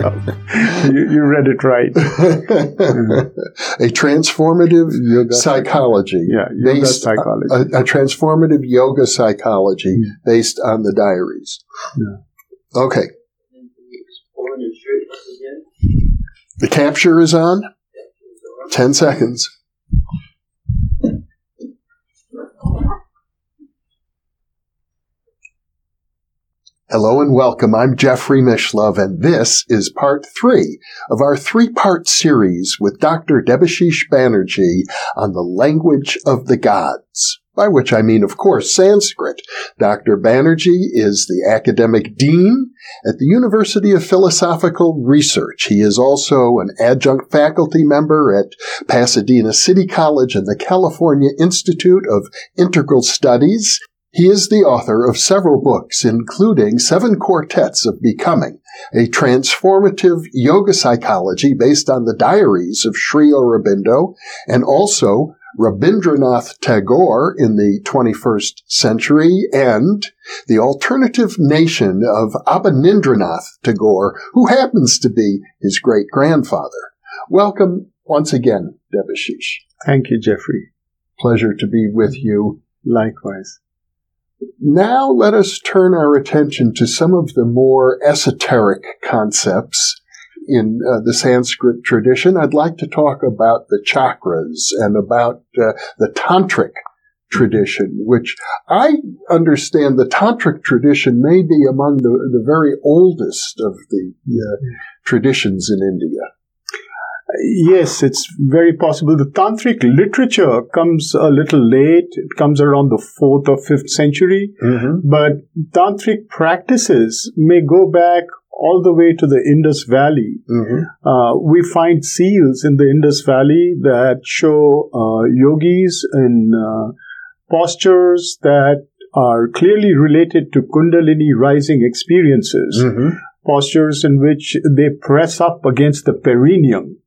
You, you read it right. a transformative yoga psychology. Yeah, yoga based, psychology. A, a, transformative yoga psychology mm. based on the diaries. Yeah. Okay. The capture is on. Ten seconds. Hello and welcome. I'm Jeffrey Mishlove, and this is part three of our three part series with Dr. Debashish Banerjee on the language of the gods. By which I mean, of course, Sanskrit. Dr. Banerjee is the academic dean at the University of Philosophical Research. He is also an adjunct faculty member at Pasadena City College and the California Institute of Integral Studies. He is the author of several books, including Seven Quartets of Becoming, a transformative yoga psychology based on the diaries of Sri Aurobindo, and also Rabindranath Tagore in the 21st century, and the alternative nation of Abanindranath Tagore, who happens to be his great grandfather. Welcome once again, Debashish. Thank you, Jeffrey. Pleasure to be with you. Likewise. Now let us turn our attention to some of the more esoteric concepts in uh, the Sanskrit tradition. I'd like to talk about the chakras and about uh, the tantric tradition, which I understand the tantric tradition may be among the, the very oldest of the uh, traditions in India. Yes, it's very possible. The tantric literature comes a little late. It comes around the fourth or fifth century. Mm-hmm. But tantric practices may go back all the way to the Indus Valley. Mm-hmm. Uh, we find seals in the Indus Valley that show uh, yogis in uh, postures that are clearly related to Kundalini rising experiences. Mm-hmm. Postures in which they press up against the perineum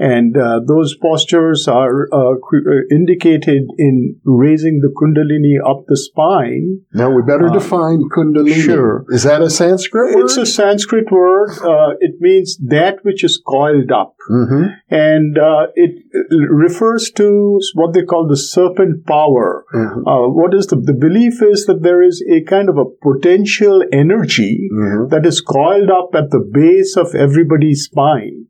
and uh, those postures are uh, uh, indicated in raising the kundalini up the spine. Now we better uh, define kundalini. Sure. Is that a Sanskrit word? It's a Sanskrit word. Uh, it means that which is coiled up. Mm-hmm. And uh, it refers to what they call the serpent power. Mm-hmm. what is the, the belief is that there is a kind of a potential energy mm-hmm. that is coiled up at the base of everybody's spine.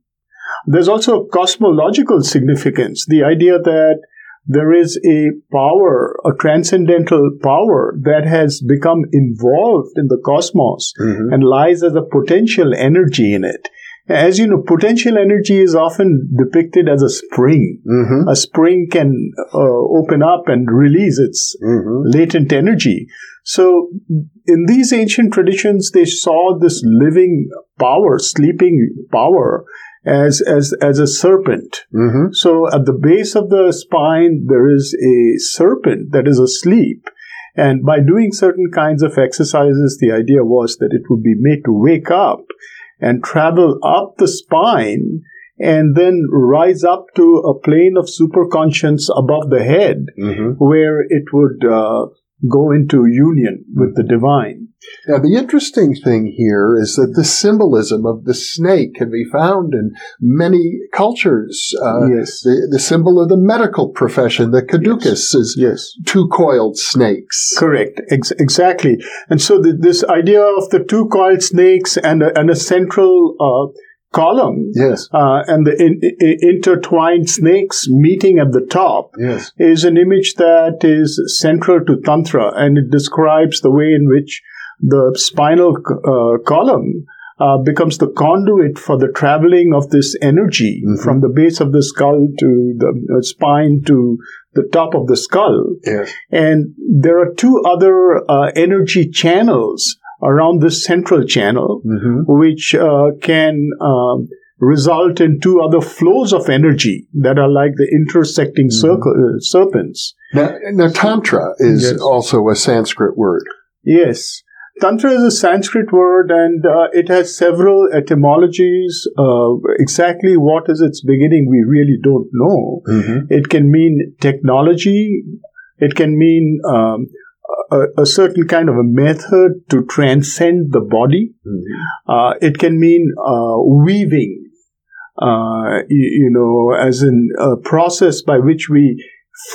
There's also a cosmological significance, the idea that there is a power, a transcendental power that has become involved in the cosmos mm-hmm. and lies as a potential energy in it. As you know, potential energy is often depicted as a spring. Mm-hmm. A spring can uh, open up and release its mm-hmm. latent energy. So, in these ancient traditions, they saw this living power, sleeping power, as as as a serpent. Mm-hmm. So at the base of the spine there is a serpent that is asleep. And by doing certain kinds of exercises, the idea was that it would be made to wake up and travel up the spine and then rise up to a plane of superconscious above the head mm-hmm. where it would uh, go into union with the divine. Now, the interesting thing here is that the symbolism of the snake can be found in many cultures. Uh, yes. The, the, symbol of the medical profession, the caduceus, yes. is yes. two coiled snakes. Correct. Ex- exactly. And so the, this idea of the two coiled snakes and a, and a central uh, column yes. Uh, and the in, in, intertwined snakes meeting at the top yes. is an image that is central to Tantra and it describes the way in which the spinal uh, column uh, becomes the conduit for the traveling of this energy mm-hmm. from the base of the skull to the uh, spine to the top of the skull. Yes. And there are two other uh, energy channels around this central channel, mm-hmm. which uh, can um, result in two other flows of energy that are like the intersecting mm-hmm. circle, uh, serpents. Now, now, Tantra is yes. also a Sanskrit word. Yes. Tantra is a Sanskrit word and uh, it has several etymologies. Uh, exactly what is its beginning, we really don't know. Mm-hmm. It can mean technology, it can mean um, a, a, certain kind of a method to transcend the body, mm-hmm. uh, it can mean uh, weaving. Uh, you, you know, as in a process by which we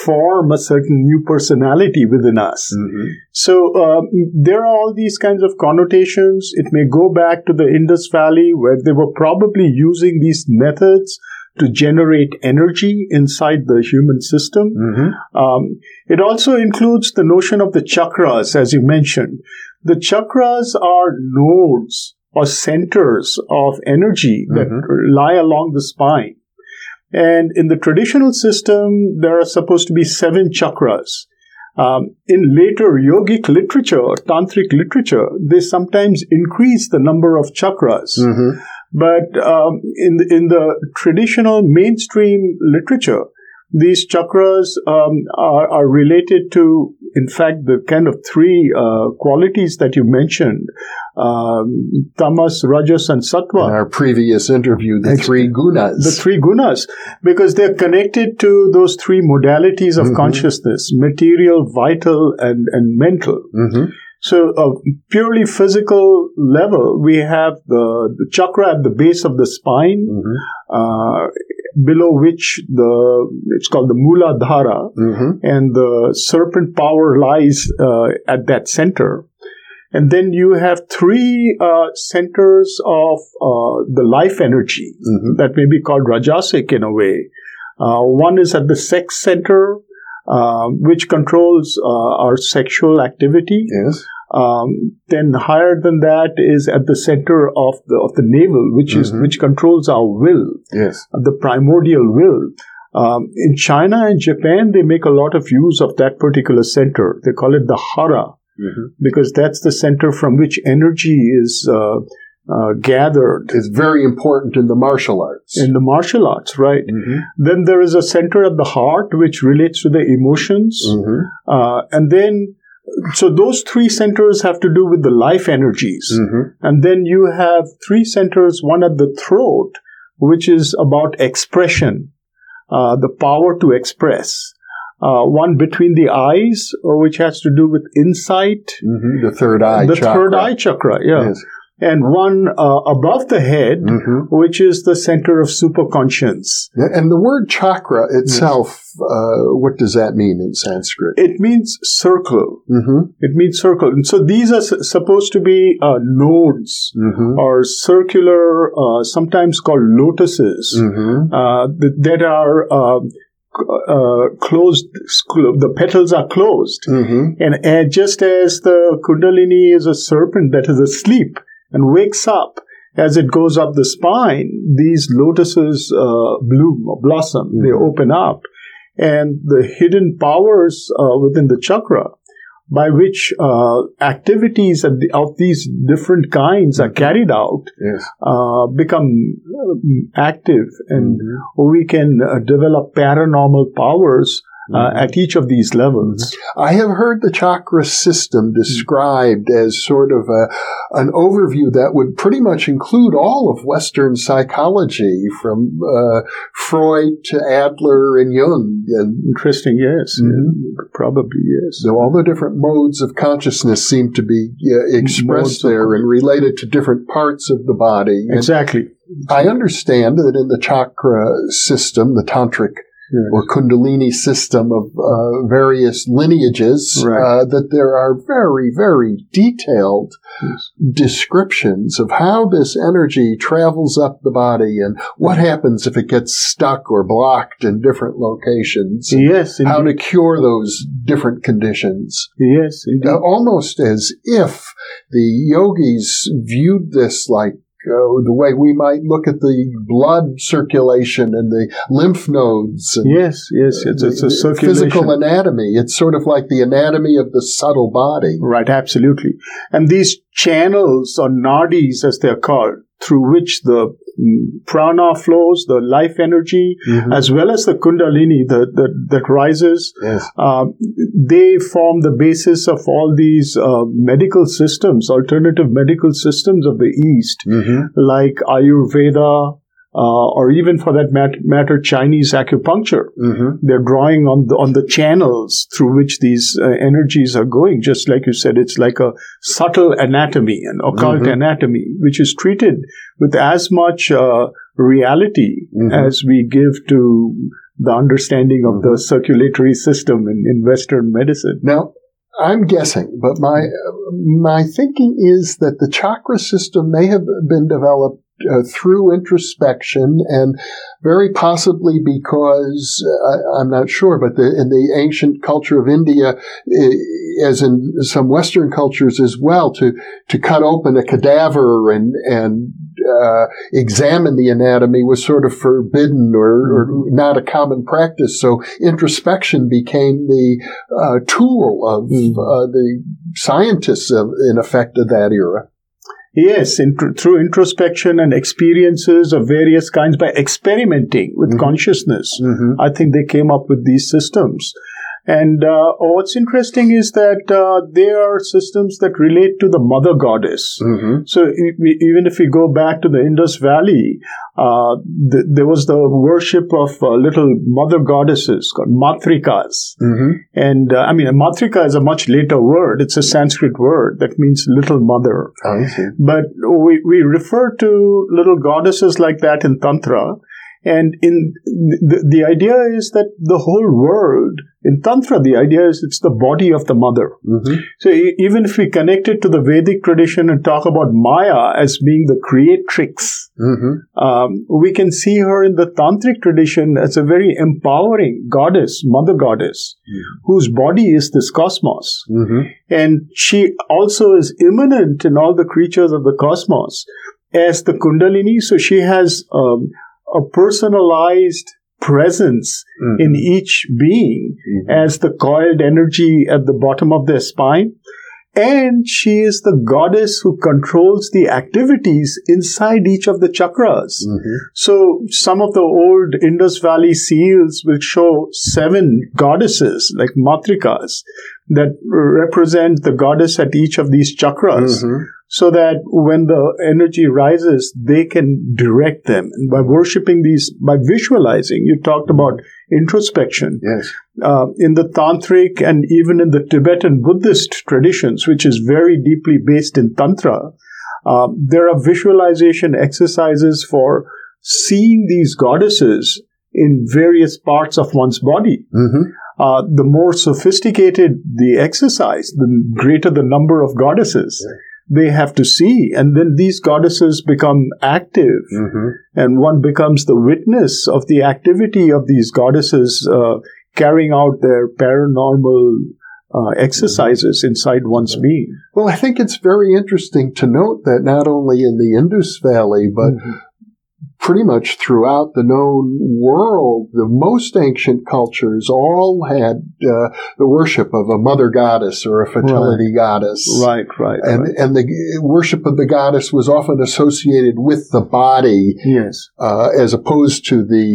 form a certain new personality within us. Mm-hmm. So um, there are all these kinds of connotations. It may go back to the Indus Valley where they were probably using these methods to generate energy inside the human system. Mm-hmm. Um, it also includes the notion of the chakras, as you mentioned. The chakras are nodes or centers of energy that mm-hmm. lie along the spine. And in the traditional system, there are supposed to be seven chakras. Um, in later yogic literature or tantric literature, they sometimes increase the number of chakras. Mm-hmm. But um, in the, in the traditional mainstream literature, these chakras um, are, are, related to, in fact, the kind of three uh, qualities that you mentioned um, tamas, rajas, and sattva. In our previous interview, the three gunas. The three gunas, because they're connected to those three modalities of mm-hmm. consciousness material, vital, and, and mental. Mm-hmm. So, a purely physical level, we have the, the chakra at the base of the spine. Mm-hmm. Uh, below which the it's called the Muladhara, mm-hmm. and the serpent power lies uh, at that center. And then you have three uh, centers of uh, the life energy mm-hmm. that may be called rajasic in a way. Uh, one is at the sex center, uh, which controls uh, our sexual activity. Yes. Um, then higher than that is at the center of the of the navel, which mm-hmm. is which controls our will. Yes, the primordial will. Um, in China and Japan, they make a lot of use of that particular center. They call it the hara mm-hmm. because that's the center from which energy is. Uh, uh, gathered. It's very important in the martial arts. In the martial arts, right. Mm-hmm. Then there is a center at the heart which relates to the emotions. Mm-hmm. Uh, and then so those three centers have to do with the life energies. Mm-hmm. And then you have three centers, one at the throat, which is about expression, uh, the power to express. Uh, one between the eyes, uh, which has to do with insight. Mm-hmm. The third eye the chakra. third eye chakra, yeah. Yes and one uh, above the head, mm-hmm. which is the center of superconscience. And the word chakra itself, yes. uh, what does that mean in Sanskrit? It means circle. Mm-hmm. It means circle. And so these are s- supposed to be uh, nodes mm-hmm. or circular, uh, sometimes called lotuses, mm-hmm. uh, th- that are um, uh, closed, the petals are closed. Mm-hmm. And uh, just as the Kundalini is a serpent that is asleep, and wakes up as it goes up the spine, these lotuses uh, bloom or blossom. Mm-hmm. They open up. And the hidden powers uh, within the chakra by which uh, activities of, the, of, these different kinds are mm-hmm. carried out yes. uh, become um, active and mm-hmm. we can uh, develop paranormal powers uh, mm-hmm. at each of these levels. Mm-hmm. I have heard the chakra system described as sort of a, an overview that would pretty much include all of Western psychology, from uh, Freud to Adler and Jung. And Interesting, yes, mm-hmm. probably yes. So all the different modes of consciousness seem to be uh, expressed modes there and related to different parts of the body. Exactly. And I understand that in the chakra system, the tantric or Kundalini system of uh, various lineages, right. uh, that there are very, very detailed yes. descriptions of how this energy travels up the body and what happens if it gets stuck or blocked in different locations. Yes, how to cure those different conditions. Yes, uh, almost as if the yogis viewed this like uh, the way we might look at the blood circulation and the lymph nodes. And, yes, yes, it's, it's a circulation. Physical anatomy. It's sort of like the anatomy of the subtle body. Right, absolutely. And these channels or nadis, as they're called, through which the prana flows, the life energy, Mhm. as well as the kundalini that, that, that rises. Yes. Uh, they form the basis of all these uh, medical systems, alternative medical systems of the East, Mhm. like Ayurveda, uh, or even for that mat- matter, Chinese acupuncture. Mhm. They're drawing on the, on the channels through which these uh, energies are going. Just like you said, it's like a subtle anatomy, an occult Mhm. anatomy, which is treated with as much uh, reality Mhm. as we give to the understanding of the circulatory system in, in Western medicine. Now, I'm guessing, but my my thinking is that the chakra system may have been developed uh, through introspection, and very possibly because uh, I'm not sure, but the, in the ancient culture of India, as in some Western cultures as well, to to cut open a cadaver and and uh, examine the anatomy was sort of forbidden or, or not a common practice. So introspection became the uh, tool of Mm. uh, the scientists, of, in effect, of that era. Yes, through introspection and experiences of various kinds by experimenting with Mhm. consciousness. Mm-hmm. I think they came up with these systems. And uh, what's interesting is that uh, they are systems that relate to the mother goddess. Mm-hmm. So e- even if we go back to the Indus Valley, uh, th- there was the worship of uh, little mother goddesses called matrikas. Mm-hmm. And uh, I mean, matrika is a much later word. It's a Sanskrit word that means little mother. I see. But we, we refer to little goddesses like that in Tantra. And in the, the idea is that the whole world, in Tantra, the idea is it's the body of the mother. Mm-hmm. So e- even if we connect it to the Vedic tradition and talk about Maya as being the creatrix, Mm-hmm. um, we can see her in the tantric tradition as a very empowering goddess, mother goddess, whose body is this cosmos. Mm-hmm. And she also is immanent in all the creatures of the cosmos as the Kundalini. So she has um, a personalized presence Mm-hmm. in each being Mhm. as the coiled energy at the bottom of their spine. And she is the goddess who controls the activities inside each of the chakras. Mhm. So some of the old Indus Valley seals will show seven goddesses, like matrikas, that represent the goddess at each of these chakras. Mhm. So that when the energy rises, they can direct them. And by worshipping these, by visualizing, you talked about introspection Yes. uh, in the tantric and even in the Tibetan Buddhist traditions, which is very deeply based in Tantra, uh, there are visualization exercises for seeing these goddesses in various parts of one's body. Mm-hmm. Uh, the more sophisticated the exercise, the greater the number of goddesses they have to see. And then these goddesses become active Mm-hmm. and one becomes the witness of the activity of these goddesses uh, carrying out their paranormal uh, exercises inside one's being. Well, I think it's very interesting to note that not only in the Indus Valley, but pretty much throughout the known world, the most ancient cultures all had uh, the worship of a mother goddess or a fertility goddess. Right, right, And, right. and the worship of the goddess was often associated with the body, Yes, uh, as opposed to the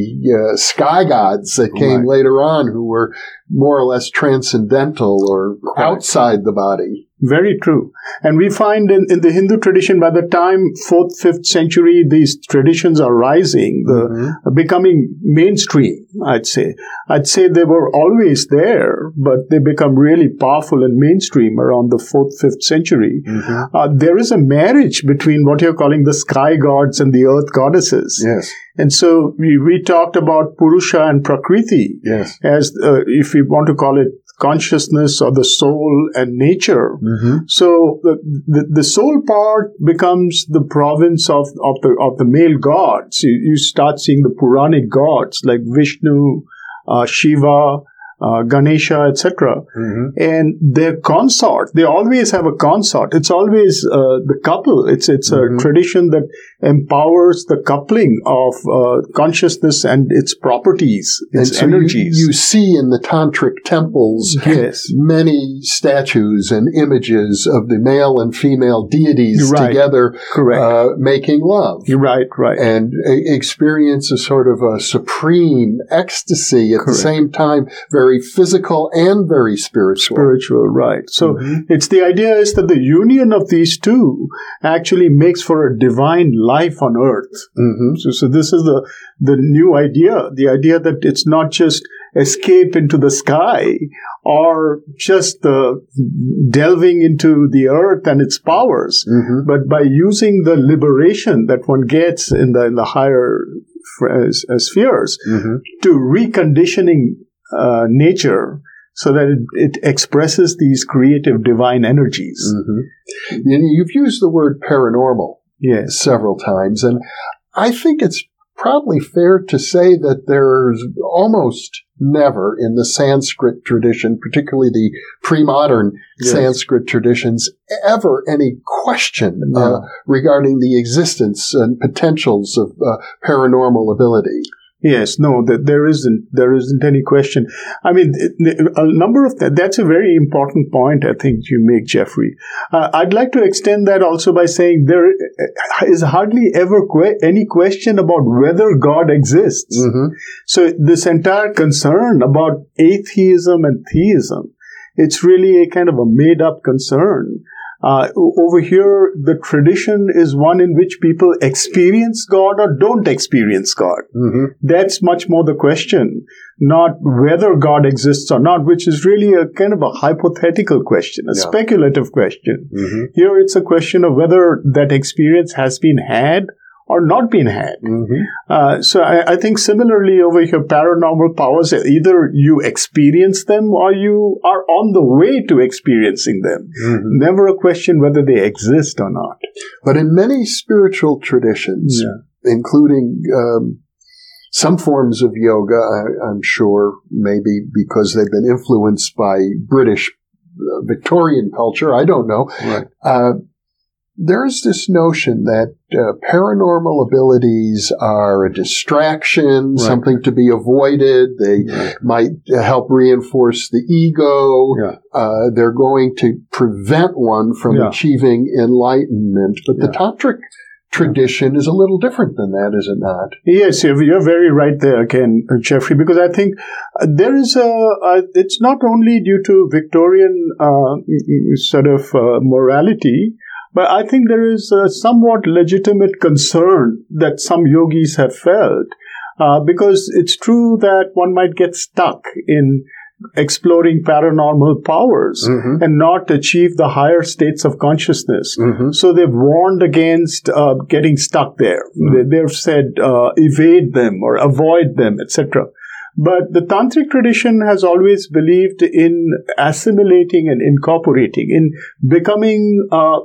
uh, sky gods that came Right. later on, who were more or less transcendental or outside the body. Very true. And we find in, in the Hindu tradition, by the time 4th, 5th century, these traditions are rising, the, Mhm. becoming mainstream, I'd say. I'd say they were always there, but they become really powerful and mainstream around the 4th, 5th century. Mhm. Uh, there is a marriage between what you're calling the sky gods and the earth goddesses. Yes, And so we, we talked about Purusha and Prakriti yes. as, uh, if we want to call it consciousness or the soul and nature. Mm-hmm. So the, the, the soul part becomes the province of, of the of the male gods. You, you start seeing the Puranic gods like Vishnu, uh, Shiva, uh, Ganesha, etc. Mm-hmm. And their consort, they always have a consort. It's always uh, the couple. It's it's Mhm. a tradition that empowers the coupling of uh, consciousness and its properties, its so energies. you see in the tantric temples yes. many statues and images of the male and female deities Right. together Correct. uh, making love. You're right. Right. and e- experience a sort of a supreme ecstasy at the same time, very physical and very spiritual. Spiritual. Right. So. Mhm. It's the idea is that the union of these two actually makes for a divine life on earth. Mhm. So, so this is the the new idea, the idea that it's not just escape into the sky or just uh, delving into the earth and its powers, Mhm. but by using the liberation that one gets in the in the higher uh, uh, spheres Mhm. to reconditioning uh, nature so that it, it expresses these creative divine energies. Mhm. And You've used the word paranormal Yes. several times, and I think it's probably fair to say that there's almost never in the Sanskrit tradition, particularly the pre-modern Yes. Sanskrit traditions, ever any question No. uh, regarding the existence and potentials of uh, paranormal ability. Yes, no, that there isn't. There isn't any question. I mean, a number of that. That's a very important point. I think you make, Jeffrey. Uh, I'd like to extend that also by saying there is hardly ever que- any question about whether God exists. Mhm. So this entire concern about atheism and theism, it's really a kind of a made-up concern. Uh, over here, the tradition is one in which people experience God or don't experience God. Mhm. That's much more the question, not whether God exists or not, which is really a kind of a hypothetical question, a Yeah. speculative question. Mhm. Here it's a question of whether that experience has been had or not been had. Mhm. Uh, so I, I think similarly over here, paranormal powers, either you experience them or you are on the way to experiencing them. Mhm. Never a question whether they exist or not. But in many spiritual traditions, including um, some forms of yoga, I, I'm sure, maybe because they've been influenced by British uh, Victorian culture, I don't know. Right. Uh, there's this notion that uh, paranormal abilities are a distraction, Right. something to be avoided. They might uh, help reinforce the ego. Yeah. Uh, they're going to prevent one from Yeah. achieving enlightenment. But the Yeah. tantric tradition is a little different than that, is it not? Yes, you're, very right there again, uh, Jeffrey, because I think uh, there is a, uh, it's not only due to Victorian uh, sort of uh, morality, but I think there is a somewhat legitimate concern that some yogis have felt, uh, because it's true that one might get stuck in exploring paranormal powers Mhm. and not achieve the higher states of consciousness. Mhm. So they've warned against uh, getting stuck there. They, they've said uh, evade them or avoid them, etc. But the tantric tradition has always believed in assimilating and incorporating, in becoming uh,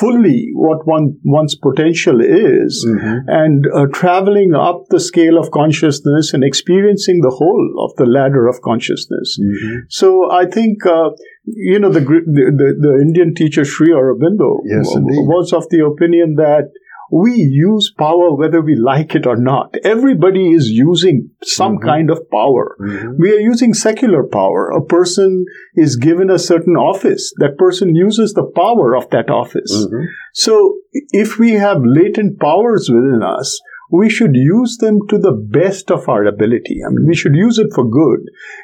fully what one one's potential is, Mhm. and uh, traveling up the scale of consciousness and experiencing the whole of the ladder of consciousness. Mhm. So I think uh, you know the, the the the Indian teacher Sri Aurobindo Yes, w- was of the opinion that we use power whether we like it or not. Everybody is using some Mhm. kind of power. Mhm. We are using secular power. A person is given a certain office. That person uses the power of that office. Mhm. So if we have latent powers within us, we should use them to the best of our ability. I mean, we should use it for good.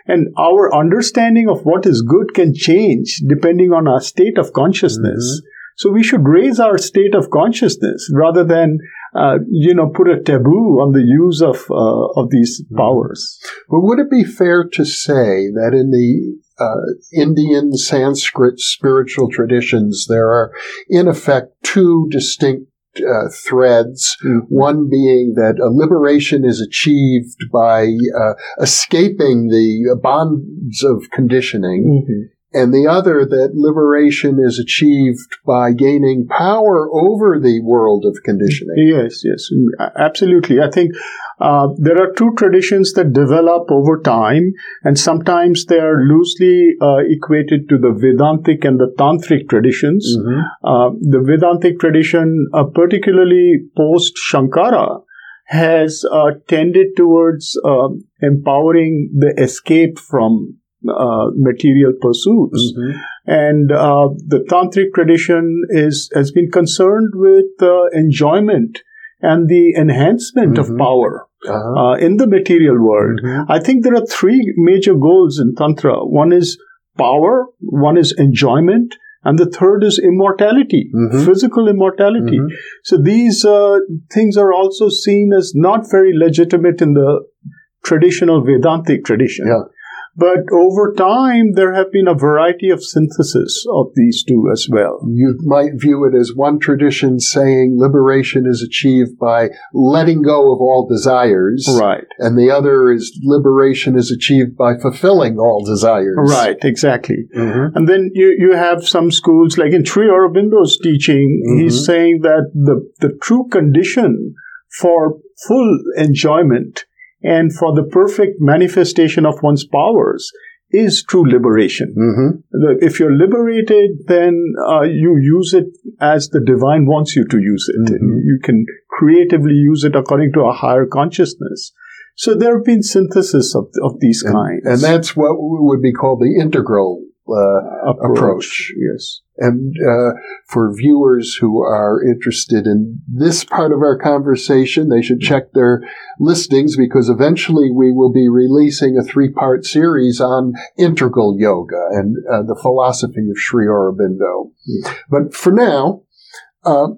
And our understanding of what is good can change depending on our state of consciousness. So we should raise our state of consciousness rather than, uh, you know, put a taboo on the use of uh, of these powers. But would it be fair to say that in the uh, Indian Sanskrit spiritual traditions, there are in effect two distinct uh, threads. One being that a liberation is achieved by uh, escaping the bonds of conditioning, and the other that liberation is achieved by gaining power over the world of conditioning. Yes, yes, absolutely. I think uh, there are two traditions that develop over time, and sometimes they are loosely uh, equated to the Vedantic and the Tantric traditions. Mm-hmm. Uh, the Vedantic tradition, uh, particularly post Shankara, has uh, tended towards um, empowering the escape from uh, material pursuits. Mm-hmm. And uh, the tantric tradition is has been concerned with uh, enjoyment and the enhancement mm-hmm. of power uh-huh. Uh, in the material world. Mm-hmm. I think there are three major goals in tantra. One is power, one is enjoyment, and the third is immortality, mm-hmm. physical immortality. Mm-hmm. So these uh, things are also seen as not very legitimate in the traditional Vedantic tradition. Yeah. But over time, there have been a variety of synthesis of these two as well. You might view it as one tradition saying liberation is achieved by letting go of all desires. Right. And the other is liberation is achieved by fulfilling all desires. Right, exactly. Mm-hmm. And then you, you have some schools, like in Sri Aurobindo's teaching, mm-hmm. he's saying that the, the true condition for full enjoyment and for the perfect manifestation of one's powers is true liberation. Mm-hmm. If you're liberated, then uh, you use it as the divine wants you to use it. Mm-hmm. You can creatively use it according to a higher consciousness. So there have been synthesis of, of these and, kinds. And that's what would be called the integral uh, approach. approach. Yes. And uh, for viewers who are interested in this part of our conversation, they should check their listings because eventually we will be releasing a three-part series on integral yoga and uh, the philosophy of Sri Aurobindo. Mm. But for now, uh,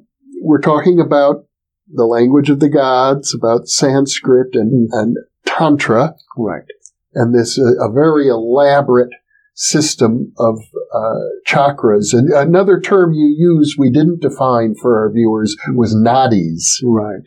we're talking about the language of the gods, about Sanskrit and, and Tantra. Right. And this a very elaborate system of uh, chakras. And another term you use we didn't define for our viewers was nadis. Right.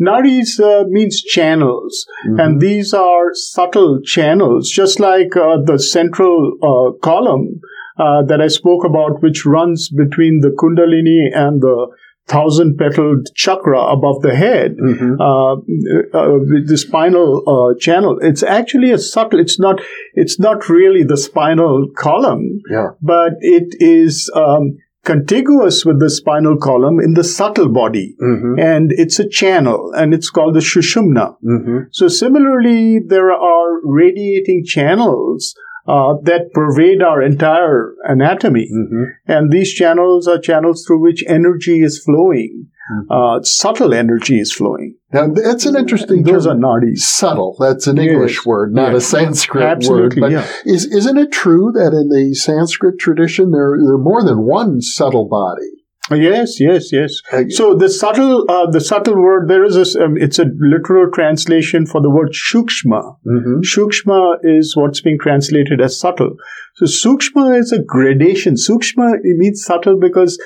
Nadis uh, means channels, mm-hmm. and these are subtle channels, just like uh, the central uh, column uh, that I spoke about, which runs between the Kundalini and the thousand petaled chakra above the head, mm-hmm. uh, uh, the spinal uh, channel. It's actually a subtle. It's not. It's not really the spinal column, yeah. but it is. Um, contiguous with the spinal column in the subtle body mm-hmm. and it's a channel and it's called the shushumna mm-hmm. so similarly there are radiating channels uh, that pervade our entire anatomy. Mm-hmm. And these channels are channels through which energy is flowing. Mm-hmm. Uh, subtle energy is flowing. Now, that's an interesting Those term. are nadis. Subtle. That's an English yes. word, not yes. a Sanskrit Absolutely, word. But yeah. is, isn't it true that in the Sanskrit tradition, there, there are more than one subtle body? Yes, yes, yes. So the subtle, uh, the subtle word there is a, um, it's a literal translation for the word shukshma. Mm-hmm. Shukshma is what's being translated as subtle. So sukshma is a gradation. Sukshma it means subtle because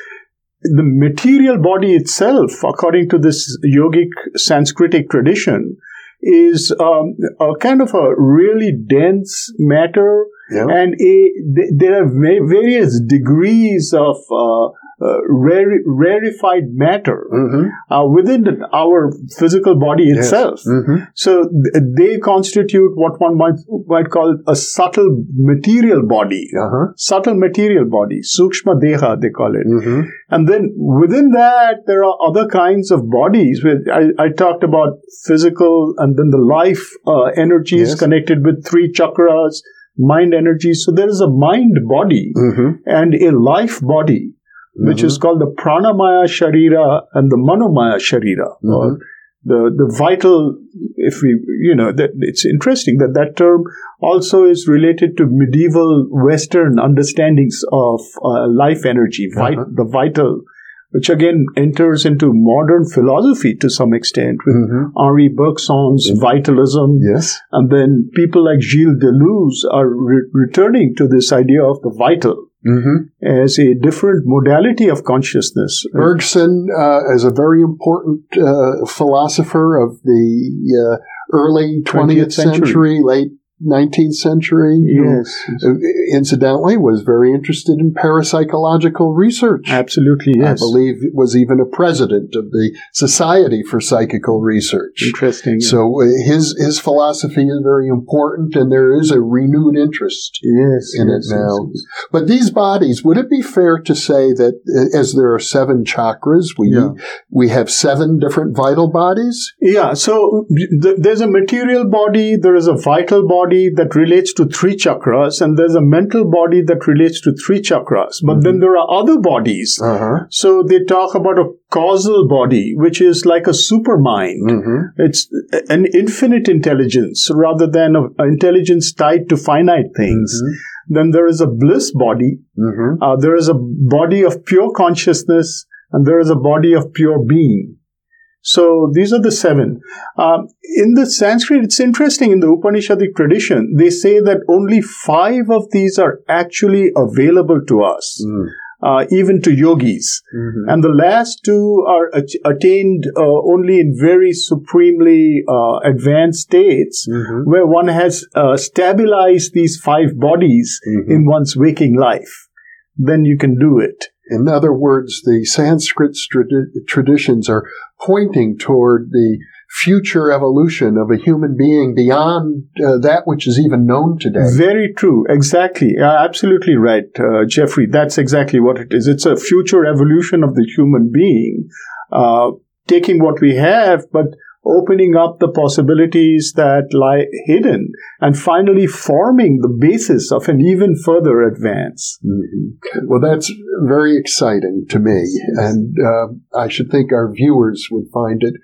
the material body itself, according to this yogic Sanskritic tradition, is um, a kind of a really dense matter, yeah. and a, there are various degrees of uh, uh, rare, rarefied matter mm-hmm. uh, within the, our physical body itself. Yes. Mm-hmm. So th- they constitute what one might, might call a subtle material body. Uh-huh. Subtle material body. Sukshma Deha, they call it. Mm-hmm. And then within that, there are other kinds of bodies. I, I talked about physical and then the life uh, energies yes. connected with three chakras, mind energy. So there is a mind body mm-hmm. and a life body mm-hmm. which is mm-hmm. called the pranamaya sharira and the manomaya sharira, mm-hmm. or the, the vital, if we, you know, that it's interesting that that term also is related to medieval Western understandings of uh, life energy, uh-huh. the vital, which again enters into modern philosophy to some extent with mm-hmm. Henri Bergson's mm-hmm. vitalism. Yes. And then people like Gilles Deleuze are re- returning to this idea of the vital mm-hmm. as a different modality of consciousness. Bergson uh, is a very important uh, philosopher of the uh, early 20th, 20th century. century. late 19th century. Yes. Who, incidentally, was very interested in parapsychological research. Absolutely, yes. I believe was even a president of the Society for Psychical Research. Interesting. So uh, his his philosophy is very important, and there is a renewed interest yes, in yes, it now. yes, But these bodies, would it be fair to say that uh, as there are seven chakras, we Yeah. we have seven different vital bodies? Yeah, so th- there's a material body, there is a vital body that relates to three chakras, and there's a mental body that relates to three chakras. But then there are other bodies. Uh huh. So they talk about a causal body, which is like a supermind. Mm-hmm. It's an infinite intelligence rather than an intelligence tied to finite things. Then there is a bliss body. Mm-hmm. Uh, there is a body of pure consciousness, and there is a body of pure being. So these are the seven. Um, in the Sanskrit, it's interesting. In the Upanishadic tradition, they say that only five of these are actually available to us, Mm. uh, even to yogis. Mhm. And the last two are at- attained uh, only in very supremely uh, advanced states Mhm. where one has uh, stabilized these five bodies Mhm. in one's waking life. Then you can do it. In other words, the Sanskrit tradi- traditions are pointing toward the future evolution of a human being beyond uh, that which is even known today. Very true. Exactly. Uh, absolutely right, uh, Jeffrey. That's exactly what it is. It's a future evolution of the human being, uh, taking what we have, but opening up the possibilities that lie hidden and finally forming the basis of an even further advance. Mhm. Well, that's very exciting to me, and uh, I should think our viewers would find it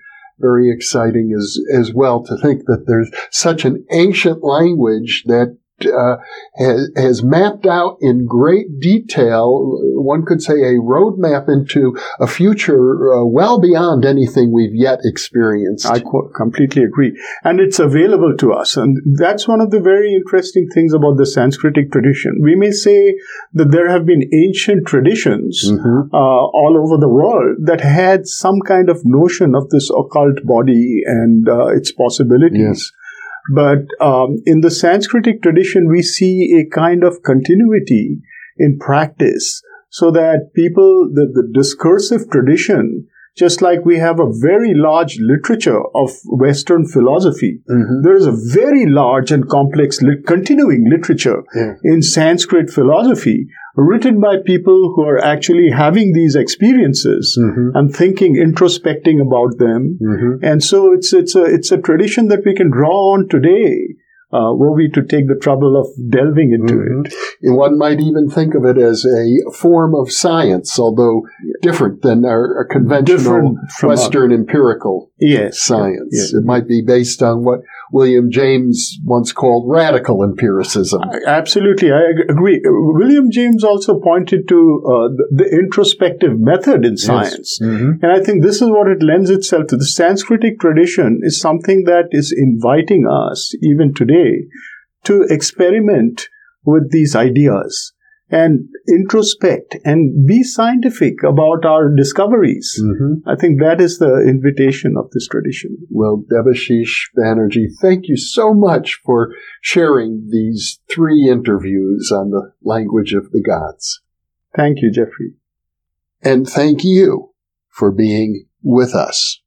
very exciting as as well to think that there's such an ancient language that uh, has, has mapped out in great detail. One could say a roadmap into a future uh, well beyond anything we've yet experienced. I co- completely agree. And it's available to us. And that's one of the very interesting things about the Sanskritic tradition. We may say that there have been ancient traditions Mhm. uh, all over the world that had some kind of notion of this occult body and uh, its possibilities. Yes. But um, in the Sanskritic tradition, we see a kind of continuity in practice so that people, the, the discursive tradition, just like we have a very large literature of Western philosophy, Mhm. there is a very large and complex lit- continuing literature Yeah. in Sanskrit philosophy written by people who are actually having these experiences Mhm. and thinking, introspecting about them. Mhm. And so it's it's a it's a tradition that we can draw on today, uh, were we to take the trouble of delving into Mhm. it. And one might even think of it as a form of science, although different than our, our conventional Western empirical Yes, science. yes. It might be based on what William James once called radical empiricism. Absolutely, I agree. William James also pointed to uh, the, the introspective method in science. Mhm. And I think this is what it lends itself to. The Sanskritic tradition is something that is inviting us, even today, to experiment with these ideas and introspect and be scientific about our discoveries. Mhm. I think that is the invitation of this tradition. Well, Debashish Banerjee, thank you so much for sharing these three interviews on the language of the gods. Thank you, Jeffrey. And thank you for being with us.